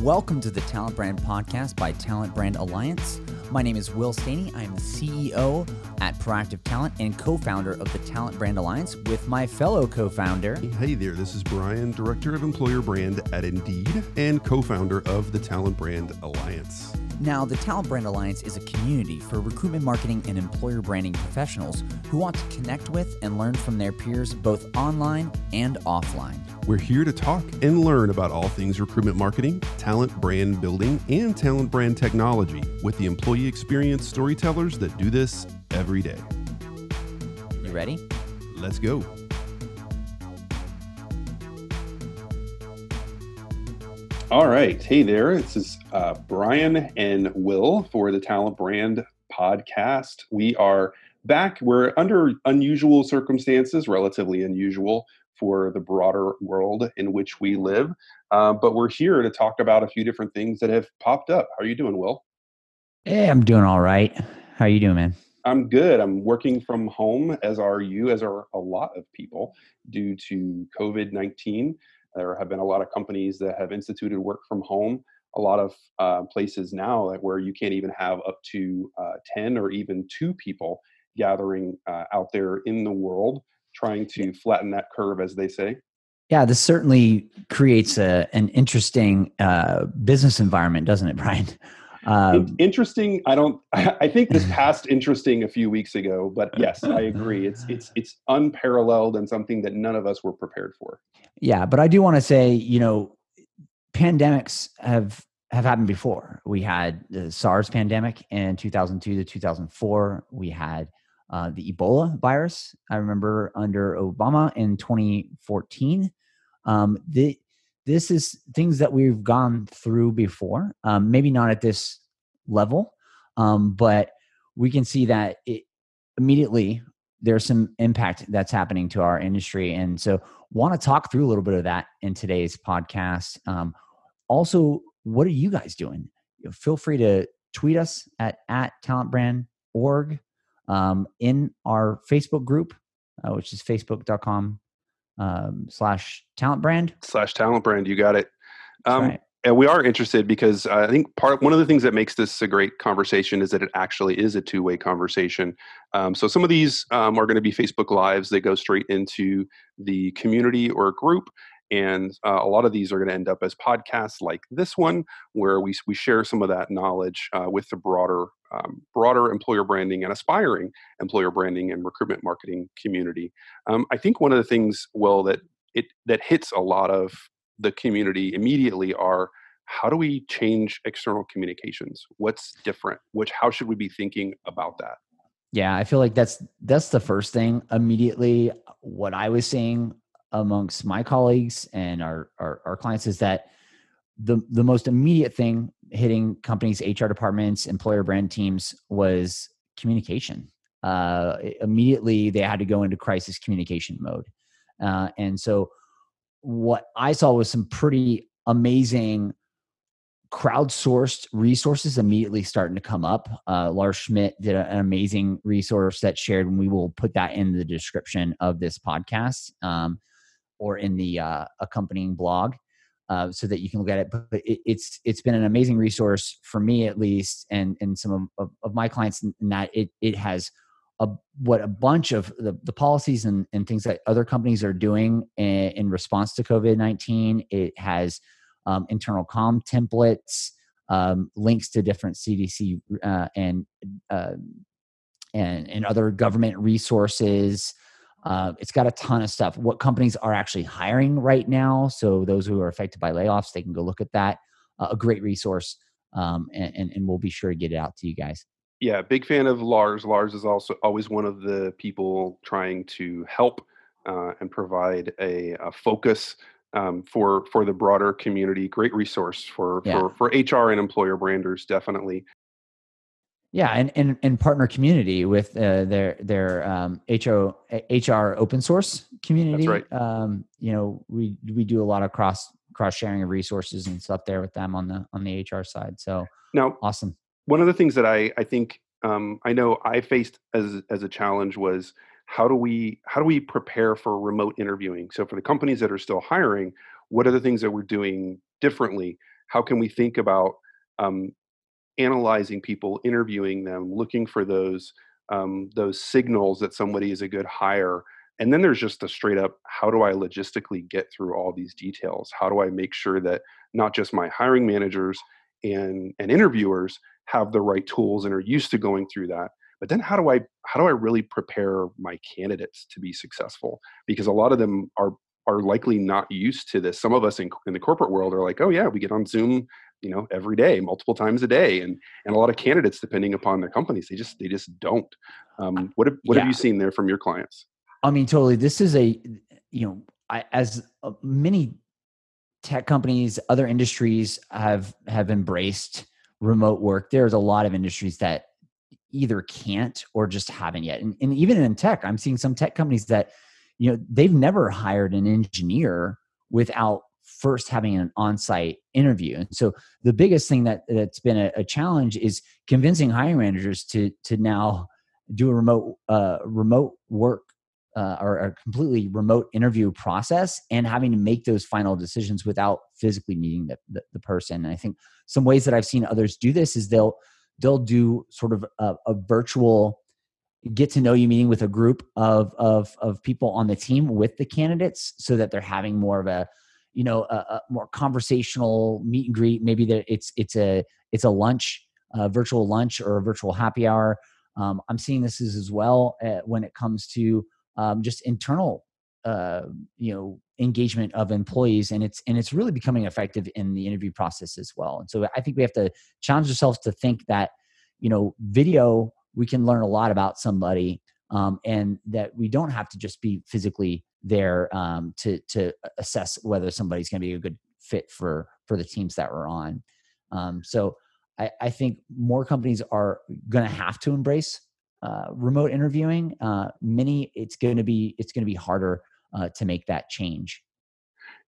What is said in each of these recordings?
Welcome to the Talent Brand Podcast by Talent Brand Alliance. My name is Will Staney. I am the CEO at Proactive Talent and co founder of the Talent Brand Alliance with my fellow co founder. Hey there, this is Bryan, Director of Employer Brand at Indeed and co founder of the Talent Brand Alliance. Now, the Talent Brand Alliance is a community for recruitment marketing and employer branding professionals who want to connect with and learn from their peers both online and offline. We're here to talk and learn about all things recruitment marketing, talent brand building, and talent brand technology with the employee experience storytellers that do this every day. You ready? Let's go. All right. Hey there. This is uh, Bryan and Will for the Talent Brand podcast. We are back. We're under unusual circumstances, relatively unusual for the broader world in which we live. Uh, but we're here to talk about a few different things that have popped up. How are you doing, Will? Hey, I'm doing all right. How are you doing, man? I'm good. I'm working from home, as are you, as are a lot of people, due to COVID 19. There have been a lot of companies that have instituted work from home. A lot of uh, places now where you can't even have up to uh, 10 or even two people gathering uh, out there in the world, trying to flatten that curve, as they say. Yeah, this certainly creates a, an interesting uh, business environment, doesn't it, Bryan? Um, interesting. I don't. I think this passed interesting a few weeks ago, but yes, I agree. It's it's it's unparalleled and something that none of us were prepared for. Yeah, but I do want to say, you know, pandemics have have happened before. We had the SARS pandemic in 2002 to 2004. We had uh, the Ebola virus. I remember under Obama in 2014. Um, the, this is things that we've gone through before. Um, maybe not at this level, um, but we can see that it, immediately there's some impact that's happening to our industry. And so, want to talk through a little bit of that in today's podcast. Um, also, what are you guys doing? Feel free to tweet us at, at talentbrand.org um, in our Facebook group, uh, which is facebook.com um, slash talent brand. Slash talent brand. You got it. Um, right and we are interested because I think part one of the things that makes this a great conversation is that it actually is a two way conversation. Um, so some of these um, are going to be Facebook lives that go straight into the community or group, and uh, a lot of these are going to end up as podcasts like this one, where we we share some of that knowledge uh, with the broader um, broader employer branding and aspiring employer branding and recruitment marketing community. Um, I think one of the things, well, that it that hits a lot of the community immediately are how do we change external communications? What's different? Which how should we be thinking about that? Yeah i feel like that's that's the first thing immediately what i was seeing amongst my colleagues and our, our, our clients is that the the most immediate thing hitting companies hr departments employer brand teams was communication. Uh, immediately they had to go into crisis communication mode. Uh, and so what I saw was some pretty amazing crowdsourced resources immediately starting to come up. Uh, Lars Schmidt did an amazing resource that shared, and we will put that in the description of this podcast. Um, or in the uh, accompanying blog. Uh, so that you can look at it, but it, it's it's been an amazing resource for me at least, and and some of, of, my clients, in that it it has a, what a bunch of the, the policies and, and things that other companies are doing in, in response to COVID 19. It has um, internal com templates, um, links to different CDC uh, and, uh, and, and other government resources. Uh, it's got a ton of stuff. What companies are actually hiring right now. So, those who are affected by layoffs, they can go look at that. Uh, a great resource. Um, and, and, and we'll be sure to get it out to you guys yeah, big fan of Lars. Lars is also always one of the people trying to help uh, and provide a, a focus um, for for the broader community. Great resource for yeah. for for HR and employer branders, definitely. Yeah, and and, and partner community with uh, their their um, HO, HR open source community. That's right. Um, you know, we we do a lot of cross cross sharing of resources and stuff there with them on the on the HR side. So now, awesome one of the things that I I think um, I know I faced as as a challenge was how do we how do we prepare for remote interviewing? So for the companies that are still hiring, what are the things that we're doing differently? how can we think about um, analyzing people interviewing them looking for those um, those signals that somebody is a good hire and then there's just a straight up how do i logistically get through all these details? How do i make sure that not just my hiring managers and and interviewers have the right tools and are used to going through that but then how do i how do i really prepare my candidates to be successful? Because a lot of them are are likely not used to this. Some of us in, in the corporate world are like oh yeah we get on zoom you know every day multiple times a day and and a lot of candidates depending upon their companies they just they just don't um, what have, what yeah. have you seen there from your clients i mean totally this is a you know I, as uh, many tech companies other industries have have embraced remote work there's a lot of industries that either can't or just haven't yet and, and even in tech i'm seeing some tech companies that you know they've never hired an engineer without first having an on-site interview. And so the biggest thing that that's been a, a challenge is convincing hiring managers to to now do a remote uh, remote work uh, or a completely remote interview process and having to make those final decisions without physically meeting the, the, the, person. And i think some ways that i've seen others do this is they'll they'll do sort of a, a virtual get to know you meeting with a group of, of of people on the team with the candidates so that they're having more of a you know a, a more conversational meet and greet. Maybe that it's it's a it's a lunch a virtual lunch or a virtual happy hour. Um, i'm seeing this as, as well uh, when it comes to um, just internal uh, you know engagement of employees and it's and it's really becoming effective in the interview process as well. And so i think we have to challenge ourselves to think that you know video we can learn a lot about somebody um, and that we don't have to just be physically there um, to to assess whether somebody's going to be a good fit for for the teams that we're on. Um, so I, I, think more companies are going to have to embrace uh, remote interviewing. Uh, many, it's going to be it's going to be harder uh, to make that change.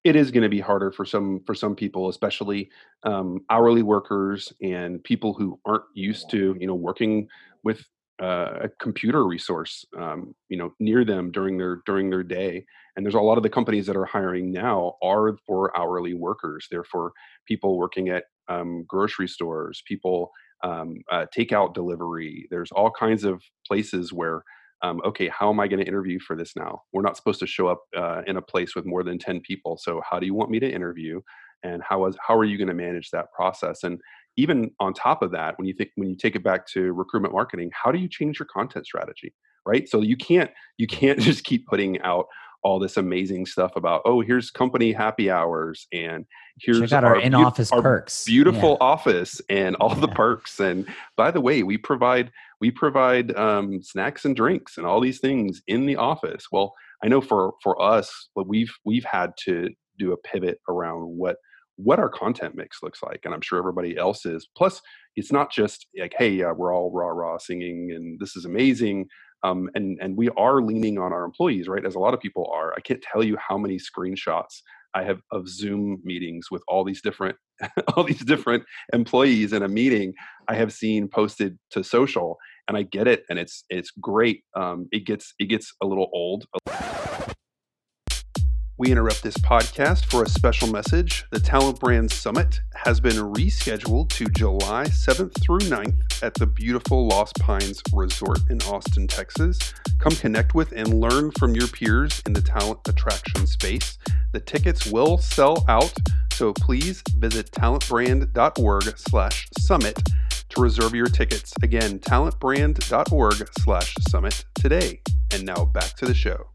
It is going to be harder for some for some people, especially um, hourly workers and people who aren't used to you know working with uh, a computer resource um, you know near them during their during their day and there's a lot of the companies that are hiring now are for hourly workers. They're for people working at um, grocery stores people um, uh, takeout delivery. There's all kinds of places where um, okay how am i going to interview for this now? We're not supposed to show up uh, in a place with more than 10 people so how do you want me to interview? And how is how are you going to manage that process? And even on top of that when you think when you take it back to recruitment marketing how do you change your content strategy right so you can't you can't just keep putting out all this amazing stuff about oh here's company happy hours and here's Check out our, our in-office be- perks beautiful yeah. office and all yeah. the perks and by the way we provide we provide um, snacks and drinks and all these things in the office well i know for for us but we've we've had to do a pivot around what what our content mix looks like and i'm sure everybody else is. Plus it's not just like hey yeah we're all raw raw singing and this is amazing um, and and we are leaning on our employees right? As a lot of people are. I can't tell you how many screenshots i have of zoom meetings with all these different all these different employees in a meeting i have seen posted to social and i get it and it's it's great um, it gets it gets a little old we interrupt this podcast for a special message. The Talent Brand Summit has been rescheduled to July 7th through 9th at the beautiful Lost Pines Resort in Austin, Texas. Come connect with and learn from your peers in the talent attraction space. The tickets will sell out, so please visit talentbrand.org slash summit to reserve your tickets. Again, talentbrand.org slash summit today. And now back to the show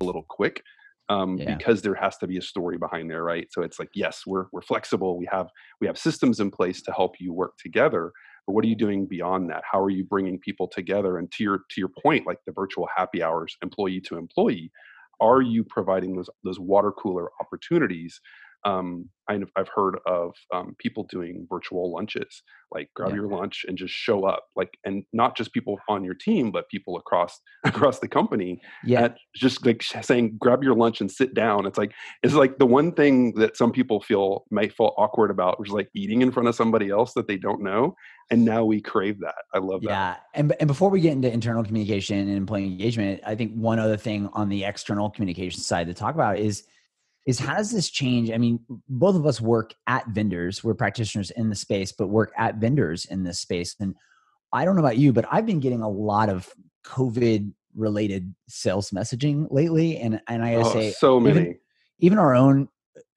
a little quick um, yeah. because there has to be a story behind there, right? So it's like, yes, we're we're flexible. We have we have systems in place to help you work together. But what are you doing beyond that? How are you bringing people together? And to your to your point, like the virtual happy hours, employee to employee, are you providing those those water cooler opportunities um, I've, I've heard of um, people doing virtual lunches, like grab yeah. your lunch and just show up, like, and not just people on your team, but people across across the company. Yeah, just like saying, grab your lunch and sit down. It's like it's like the one thing that some people feel might feel awkward about, which is like eating in front of somebody else that they don't know. And now we crave that. I love that. Yeah, and and before we get into internal communication and employee engagement, I think one other thing on the external communication side to talk about is is how does this change? I mean, both of us work at vendors. We're practitioners in the space, but work at vendors in this space. And I don't know about you, but I've been getting a lot of COVID related sales messaging lately. And and I gotta oh, say so many. Even, even, our own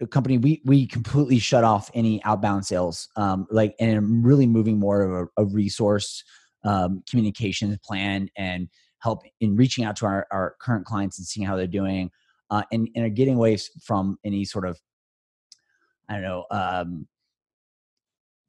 uh, company, we we completely shut off any outbound sales. Um, like and I'm really moving more of a, a resource um, communications plan and help in reaching out to our, our current clients and seeing how they're doing uh, and, and are getting away from any sort of I don't know um,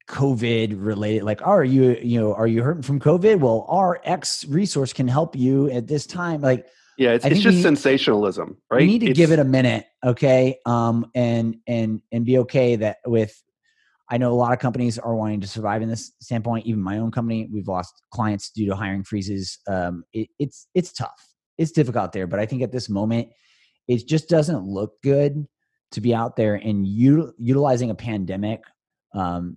COVID related, like, oh, are you, you know, are you hurting from COVID? Well, our X resource can help you at this time. Like, yeah, it's, it's just sensationalism, right? We need to it's, give it a minute, okay, um, and and and be okay that with. I know a lot of companies are wanting to survive in this standpoint. Even my own company, we've lost clients due to hiring freezes. Um, it, it's it's tough. It's difficult there, but I think at this moment, it just doesn't look good to be out there and utilizing a pandemic um,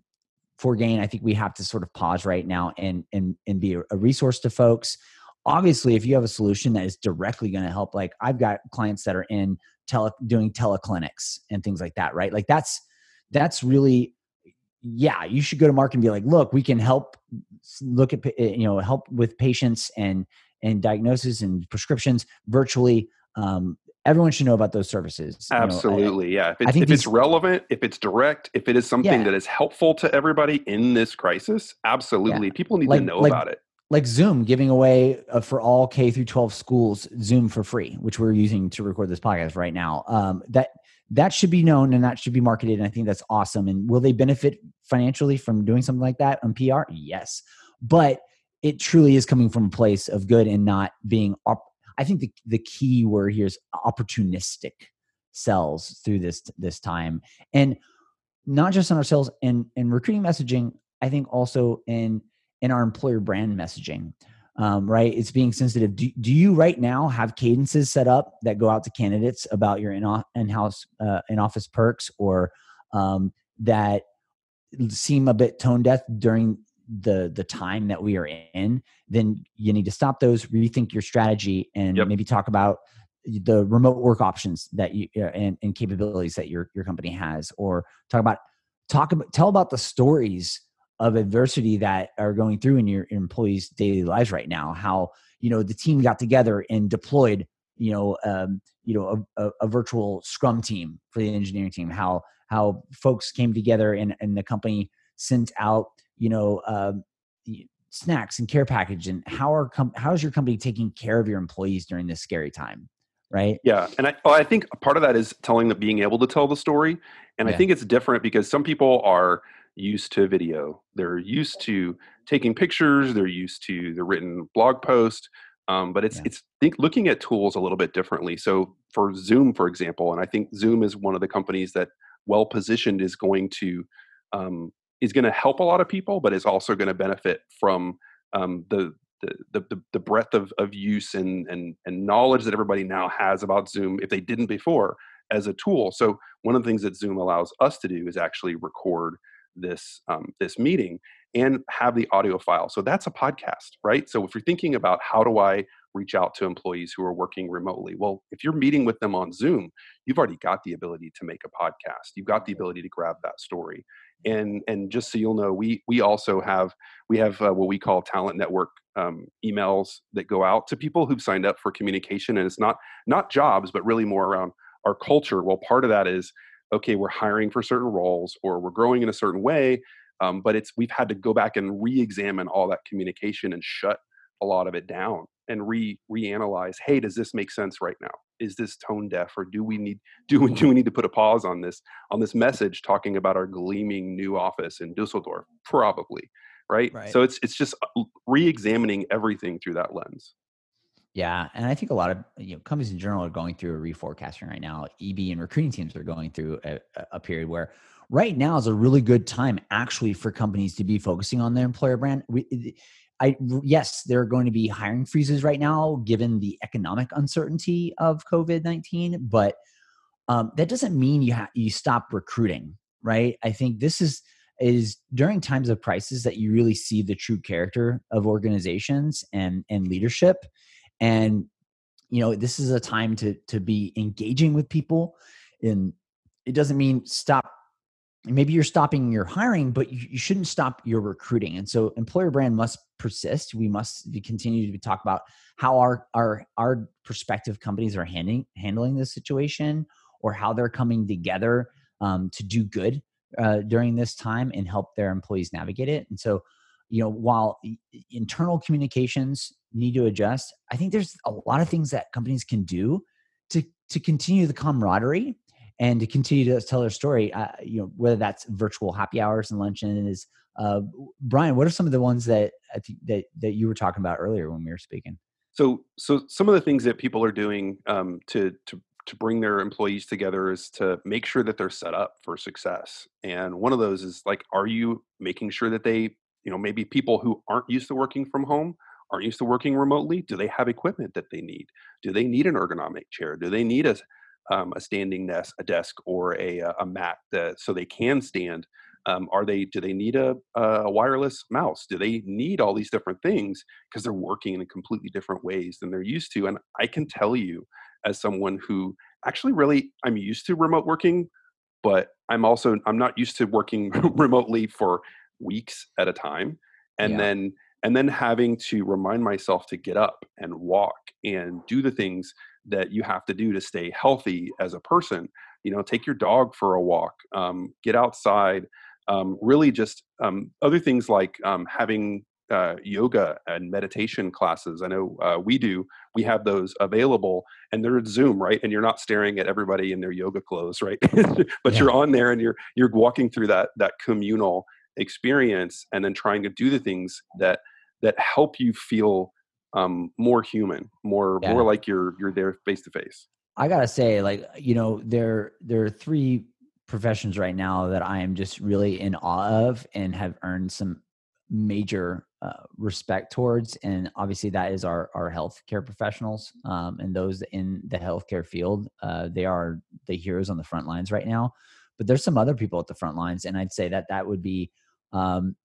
for gain, I think we have to sort of pause right now and and and be a resource to folks. Obviously, if you have a solution that is directly going to help, like I've got clients that are in tele doing teleclinics and things like that, right? Like that's that's really yeah you should go to market and be like look we can help look at you know help with patients and and diagnosis and prescriptions virtually um, everyone should know about those services. Absolutely, you know, I, yeah. If, it's, if these, it's, relevant, if it's direct, if it is something yeah. that is helpful to everybody in this crisis, absolutely, yeah. people need like, to know like, about it. Like Zoom giving away uh, for all K through 12 schools Zoom for free, which we're using to record this podcast right now. Um, that that should be known and that should be marketed. And I think that's awesome. And will they benefit financially from doing something like that on PR? Yes, but it truly is coming from a place of good and not being op- I think the the key word here is opportunistic sells through this this time, and not just on our sales and and recruiting messaging. I think also in in our employer brand messaging. Um, right? It's being sensitive. Do, do you right now have cadences set up that go out to candidates about your in in-house uh, in-office perks or um, that seem a bit tone deaf during the the time that we are in then you need to stop those rethink your strategy and yep. maybe talk about the remote work options that you uh, and, and capabilities that your your company has or talk about talk about tell about the stories of adversity that are going through in your employees daily lives right now how you know the team got together and deployed you know um, you know a, a, a, virtual scrum team for the engineering team how how folks came together and, and the company sent out you know um, snacks and care package and how are com- how is your company taking care of your employees during this scary time right yeah and i well, i think part of that is telling the being able to tell the story and yeah. i think it's different because some people are used to video they're used to taking pictures they're used to the written blog post um, but it's yeah. it's think looking at tools a little bit differently so for zoom for example and i think zoom is one of the companies that well positioned is going to um, is going to help a lot of people, but is also going to benefit from um, the, the, the the breadth of, of use and, and and knowledge that everybody now has about Zoom if they didn't before as a tool. So one of the things that Zoom allows us to do is actually record this um, this meeting and have the audio file. So that's a podcast, right? So if you're thinking about how do I reach out to employees who are working remotely, well, if you're meeting with them on Zoom, you've already got the ability to make a podcast. You've got the ability to grab that story. And and just so you'll know we we also have we have uh, what we call talent network um, emails that go out to people who've signed up for communication. And it's not not jobs but really more around our culture. Well part of that is okay we're hiring for certain roles or we're growing in a certain way um, but it's we've had to go back and re-examine all that communication and shut a lot of it down and re reanalyze hey does this make sense right now is this tone deaf or do we need do we, do we need to put a pause on this on this message talking about our gleaming new office in Dusseldorf probably right, right. so it's it's just uh, re-examining everything through that lens yeah, and I think a lot of you know companies in general are going through a reforecasting right now. EB and recruiting teams are going through a, a, period where right now is a really good time actually for companies to be focusing on their employer brand. We, I yes, there are going to be hiring freezes right now given the economic uncertainty of COVID nineteen, but um, that doesn't mean you ha- you stop recruiting, right? I think this is is during times of crisis that you really see the true character of organizations and and leadership, and you know this is a time to to be engaging with people in it doesn't mean stop maybe you're stopping your hiring but you, you, shouldn't stop your recruiting. And so employer brand must persist. We must continue to talk about how our our our prospective companies are handling handling this situation or how they're coming together um, to do good uh, during this time and help their employees navigate it. And so you know while internal communications need to adjust i think there's a lot of things that companies can do to to continue the camaraderie and to continue to tell their story uh, you know whether that's virtual happy hours and luncheons uh, bryan what are some of the ones that that that you were talking about earlier when we were speaking? So so some of the things that people are doing um, to to to bring their employees together is to make sure that they're set up for success. And one of those is like are you making sure that they you know maybe people who aren't used to working from home aren't used to working remotely? Do they have equipment that they need? Do they need an ergonomic chair? Do they need a um, a standing desk, a desk or a, uh, a mat that, so they can stand? Um, are they do they need a, a wireless mouse? Do they need all these different things because they're working in completely different ways than they're used to? And I can tell you, as someone who actually really I'm used to remote working, but I'm also I'm not used to working remotely for weeks at a time, and yeah. then and then having to remind myself to get up and walk and do the things that you have to do to stay healthy as a person you know take your dog for a walk um, get outside um, really just um, other things like um, having uh, yoga and meditation classes. I know uh, we do we have those available and they're at zoom right? And you're not staring at everybody in their yoga clothes right? But yeah. you're on there and you're you're walking through that that communal experience and then trying to do the things that that help you feel um, more human, more yeah. more like you're you're there face to face. I gotta say, like you know, there there are three professions right now that I am just really in awe of and have earned some major uh, respect towards, and obviously that is our our healthcare professionals um, and those in the healthcare field. Uh, they are the heroes on the front lines right now, but there's some other people at the front lines, and I'd say that that would be um,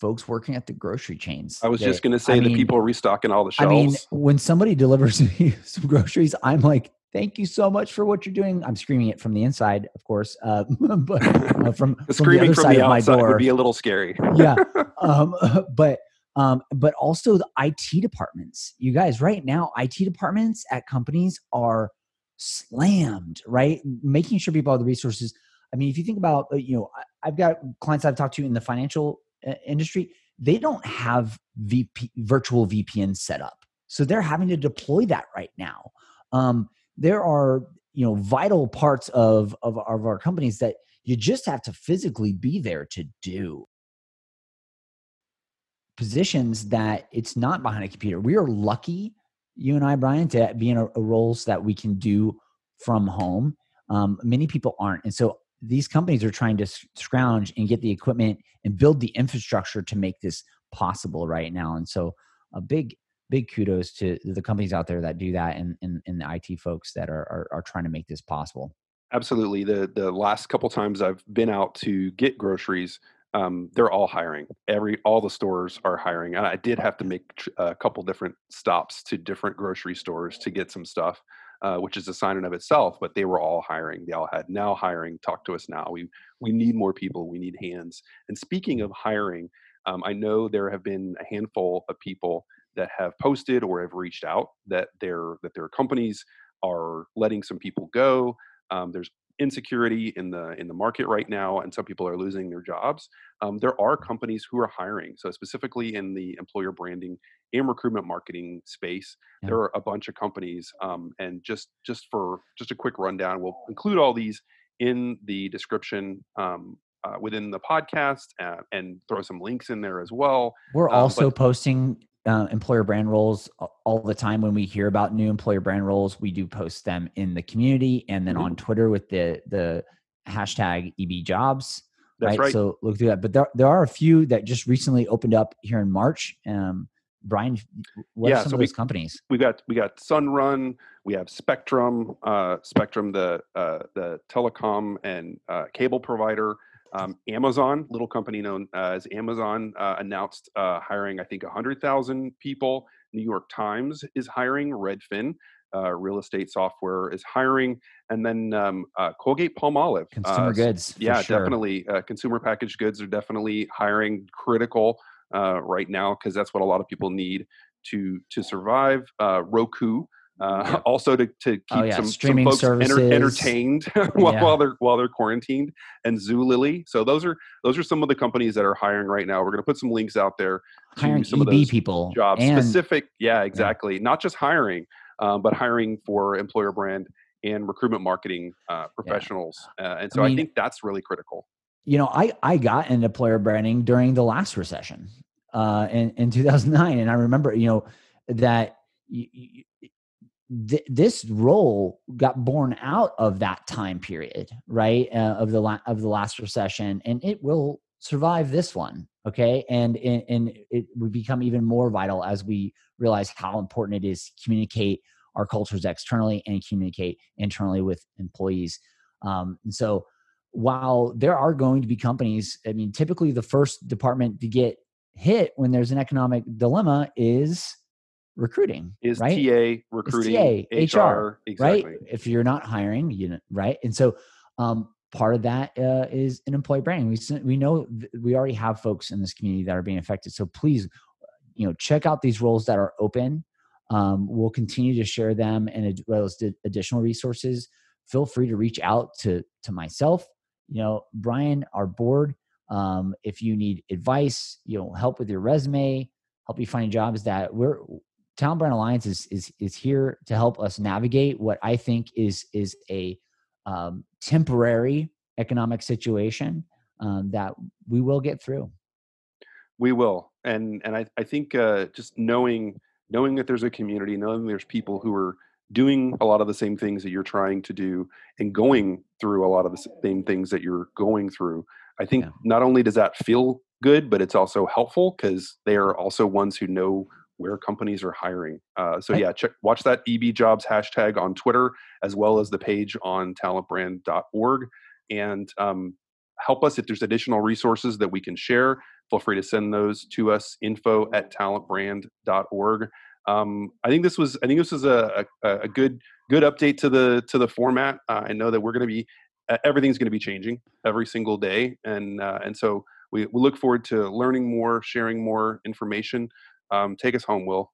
folks working at the grocery chains. I was they, just going to say I the mean, people restocking all the shelves. I mean, when somebody delivers me some groceries, I'm like, thank you so much for what you're doing. I'm screaming it from the inside, of course, uh, but uh, from, from screaming the from the outside would be a little scary. yeah, um, but um, but also the IT departments. You guys, right now, IT departments at companies are slammed. Right, making sure people have the resources. I mean, if you think about, uh, you know, I've got clients I've talked to in the financial industry, they don't have VP, virtual VPN set up. So they're having to deploy that right now. Um, there are you know vital parts of, of of our companies that you just have to physically be there to do positions that it's not behind a computer. We are lucky, you and I, Bryan, to be in a, a roles that we can do from home. Um, many people aren't, and so these companies are trying to scrounge and get the equipment and build the infrastructure to make this possible right now. And so a big, big kudos to the companies out there that do that and, and, and the IT folks that are, are, are trying to make this possible. Absolutely. The, the last couple times I've been out to get groceries, um, they're all hiring. Every all the stores are hiring, and I did have to make a couple different stops to different grocery stores to get some stuff. Uh, which is a sign in of itself. But they were all hiring. They all had now hiring. Talk to us now. We we need more people. We need hands. And speaking of hiring, um, I know there have been a handful of people that have posted or have reached out that their that their companies are letting some people go. Um, there's insecurity in the in the market right now and some people are losing their jobs um, there are companies who are hiring so specifically in the employer branding and recruitment marketing space yeah. there are a bunch of companies um, and just just for just a quick rundown we'll include all these in the description um, uh, within the podcast uh, and throw some links in there as well we're um, also but, posting uh, employer brand roles all the time when we hear about new employer brand roles we do post them in the community and then mm-hmm. on twitter with the the hashtag eb jobs right? right? so look through that but there, there are a few that just recently opened up here in march um, bryan what yeah, are some so of those companies we got we got sunrun we have spectrum uh, spectrum the uh, the telecom and uh, cable provider um, Amazon, little company known uh, as Amazon, uh, announced uh, hiring, I think, 100,000 people. New York Times is hiring Redfin. uh, real estate software is hiring, and then um, uh, Colgate Palmolive, consumer goods. Yeah, sure. definitely. consumer packaged goods are definitely hiring critical right now because that's what a lot of people need to to survive. Roku uh, yeah. also to, to oh, keep oh, yeah. some, Streaming some folks enter, entertained while, yeah. while, they're while they're quarantined and Zulily. So those are those are some of the companies that are hiring right now. We're going to put some links out there hiring some EB of those people jobs and, specific. Yeah, exactly. Not just hiring, um, but hiring for employer brand and recruitment marketing uh, professionals. Uh, and so I, mean, I think that's really critical. You know, I I got into employer branding during the last recession uh, in in 2009, and I remember you know that. You, th- this role got born out of that time period, right? Uh, of the la- of the last recession, and it will survive this one. Okay, and and, it would become even more vital as we realize how important it is to communicate our cultures externally and communicate internally with employees. Um, and so, while there are going to be companies, I mean, typically the first department to get hit when there's an economic dilemma is recruiting is right? TA recruiting TA, HR, HR exactly. right? If you're not hiring, you know, right? And so um, part of that uh, is an employee branding. We we know we already have folks in this community that are being affected. So please, you know, check out these roles that are open. Um, we'll continue to share them and as well as additional resources. Feel free to reach out to to myself. You know, Bryan, our board. Um, if you need advice, you know, help with your resume, help you find jobs that we're Talent Brand Alliance is is is here to help us navigate what I think is is a um, temporary economic situation um, that we will get through. We will, and and I I think uh, just knowing knowing that there's a community, knowing there's people who are doing a lot of the same things that you're trying to do and going through a lot of the same things that you're going through. I think yeah. not only does that feel good, but it's also helpful because they are also ones who know where companies are hiring. Uh, so yeah, check watch that EB Jobs hashtag on Twitter as well as the page on talentbrand.org and um, help us if there's additional resources that we can share. Feel free to send those to us info at talentbrand.org. Um, I think this was I think this was a, a, a good good update to the to the format. Uh, I know that we're going to be everything's going to be changing every single day, and uh, and so we, we look forward to learning more, sharing more information. Um, take us home, Will.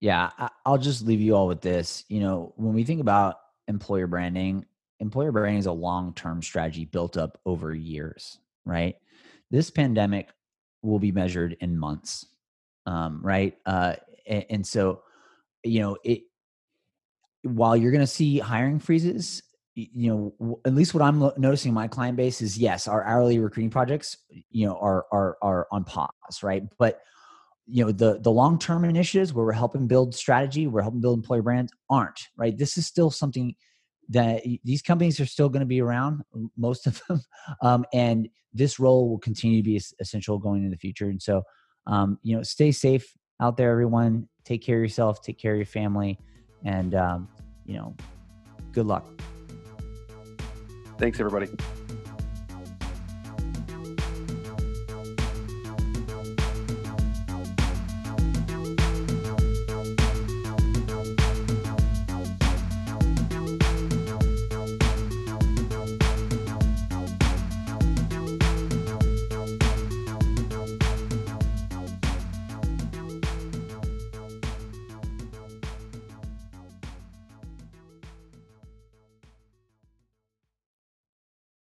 Yeah, I'll just leave you all with this. You know, when we think about employer branding, employer branding is a long term strategy built up over years, right? This pandemic will be measured in months, um, right? Uh, and, and so, you know, it while you're going to see hiring freezes, you know, at least what I'm noticing in my client base is yes, our hourly recruiting projects, you know, are are are on pause, right? But you know the the long term initiatives where we're helping build strategy we're helping build employer brands aren't right? This is still something that these companies are still going to be around most of them um, and this role will continue to be essential going into the future and so um, you know stay safe out there everyone. Take care of yourself take care of your family and um, you know good luck. Thanks everybody